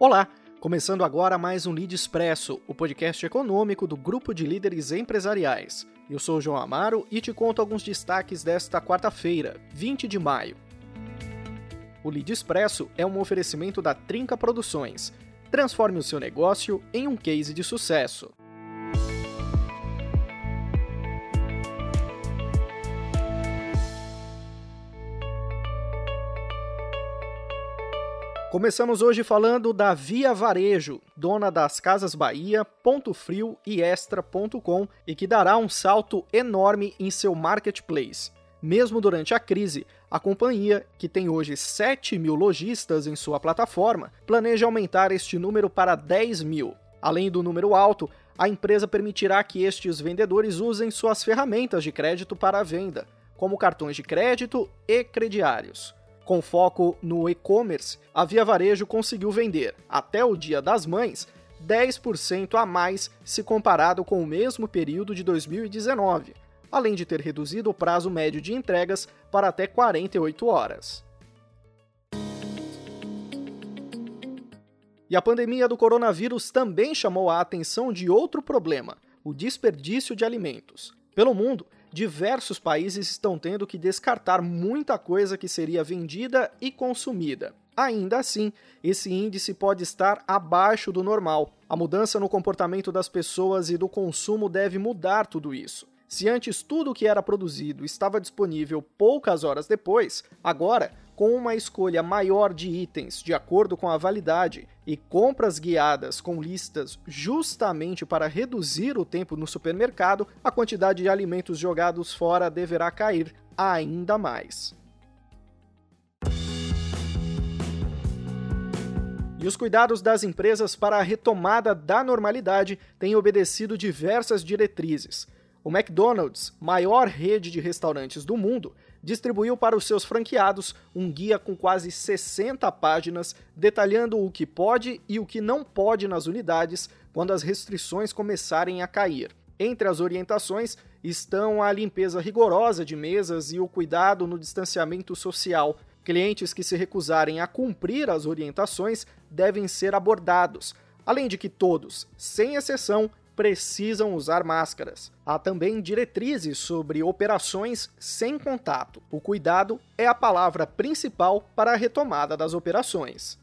Olá! Começando agora mais um Lead Expresso, o podcast econômico do Grupo de Líderes Empresariais. Eu sou o João Amaro e te conto alguns destaques desta quarta-feira, 20 de maio. O Lead Expresso é um oferecimento da Trinca Produções. Transforme o seu negócio em um case de sucesso. Começamos hoje falando da Via Varejo, dona das Casas Bahia, Ponto Frio e Extra.com e que dará um salto enorme em seu marketplace. Mesmo durante a crise, a companhia, que tem hoje 7 mil lojistas em sua plataforma, planeja aumentar este número para 10 mil. Além do número alto, a empresa permitirá que estes vendedores usem suas ferramentas de crédito para a venda, como cartões de crédito e crediários. Com foco no e-commerce, a Via Varejo conseguiu vender, até o Dia das Mães, 10% a mais se comparado com o mesmo período de 2019, além de ter reduzido o prazo médio de entregas para até 48 horas. E a pandemia do coronavírus também chamou a atenção de outro problema: o desperdício de alimentos. Pelo mundo, diversos países estão tendo que descartar muita coisa que seria vendida e consumida. Ainda assim, esse índice pode estar abaixo do normal. A mudança no comportamento das pessoas e do consumo deve mudar tudo isso. Se antes tudo o que era produzido estava disponível poucas horas depois, agora com uma escolha maior de itens de acordo com a validade e compras guiadas com listas justamente para reduzir o tempo no supermercado, a quantidade de alimentos jogados fora deverá cair ainda mais. E os cuidados das empresas para a retomada da normalidade têm obedecido diversas diretrizes. O McDonald's, maior rede de restaurantes do mundo, distribuiu para os seus franqueados um guia com quase 60 páginas detalhando o que pode e o que não pode nas unidades quando as restrições começarem a cair. Entre as orientações estão a limpeza rigorosa de mesas e o cuidado no distanciamento social. Clientes que se recusarem a cumprir as orientações devem ser abordados, além de que todos, sem exceção, precisam usar máscaras. Há também diretrizes sobre operações sem contato. O cuidado é a palavra principal para a retomada das operações.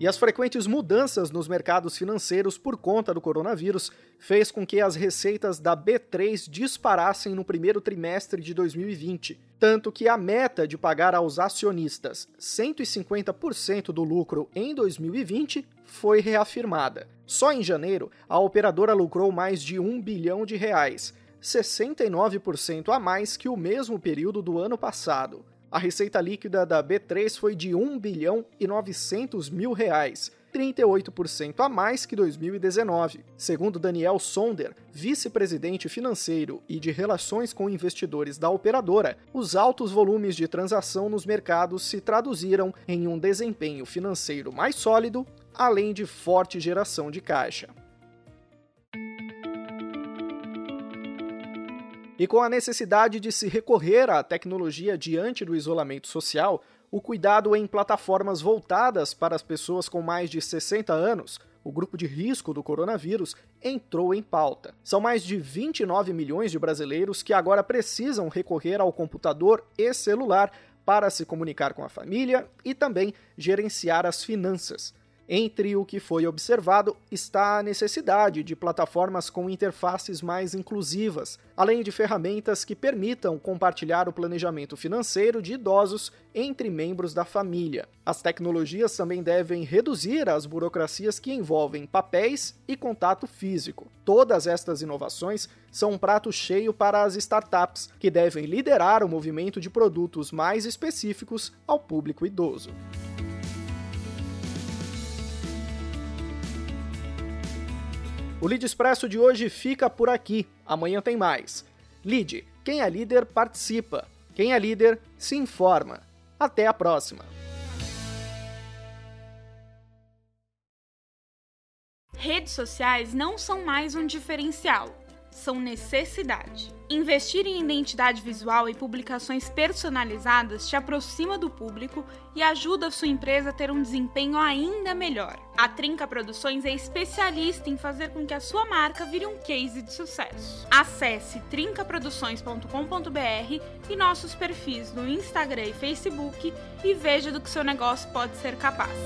E as frequentes mudanças nos mercados financeiros por conta do coronavírus fez com que as receitas da B3 disparassem no primeiro trimestre de 2020, tanto que a meta de pagar aos acionistas 150% do lucro em 2020 foi reafirmada. Só em janeiro, a operadora lucrou mais de 1 bilhão de reais, 69% a mais que o mesmo período do ano passado. A receita líquida da B3 foi de 1 bilhão e 900 mil reais, 38% a mais que 2019. Segundo Daniel Sonder, vice-presidente financeiro e de relações com investidores da operadora, os altos volumes de transação nos mercados se traduziram em um desempenho financeiro mais sólido, além de forte geração de caixa. E com a necessidade de se recorrer à tecnologia diante do isolamento social, o cuidado em plataformas voltadas para as pessoas com mais de 60 anos, o grupo de risco do coronavírus, entrou em pauta. São mais de 29 milhões de brasileiros que agora precisam recorrer ao computador e celular para se comunicar com a família e também gerenciar as finanças. Entre o que foi observado está a necessidade de plataformas com interfaces mais inclusivas, além de ferramentas que permitam compartilhar o planejamento financeiro de idosos entre membros da família. As tecnologias também devem reduzir as burocracias que envolvem papéis e contato físico. Todas estas inovações são um prato cheio para as startups, que devem liderar o movimento de produtos mais específicos ao público idoso. O Lead Expresso de hoje fica por aqui. Amanhã tem mais. Lead, quem é líder participa. Quem é líder se informa. Até a próxima. Redes sociais não são mais um diferencial são necessidade. Investir em identidade visual e publicações personalizadas te aproxima do público e ajuda a sua empresa a ter um desempenho ainda melhor. A Trinca Produções é especialista em fazer com que a sua marca vire um case de sucesso. Acesse trincaproduções.com.br e nossos perfis no Instagram e Facebook e veja do que seu negócio pode ser capaz.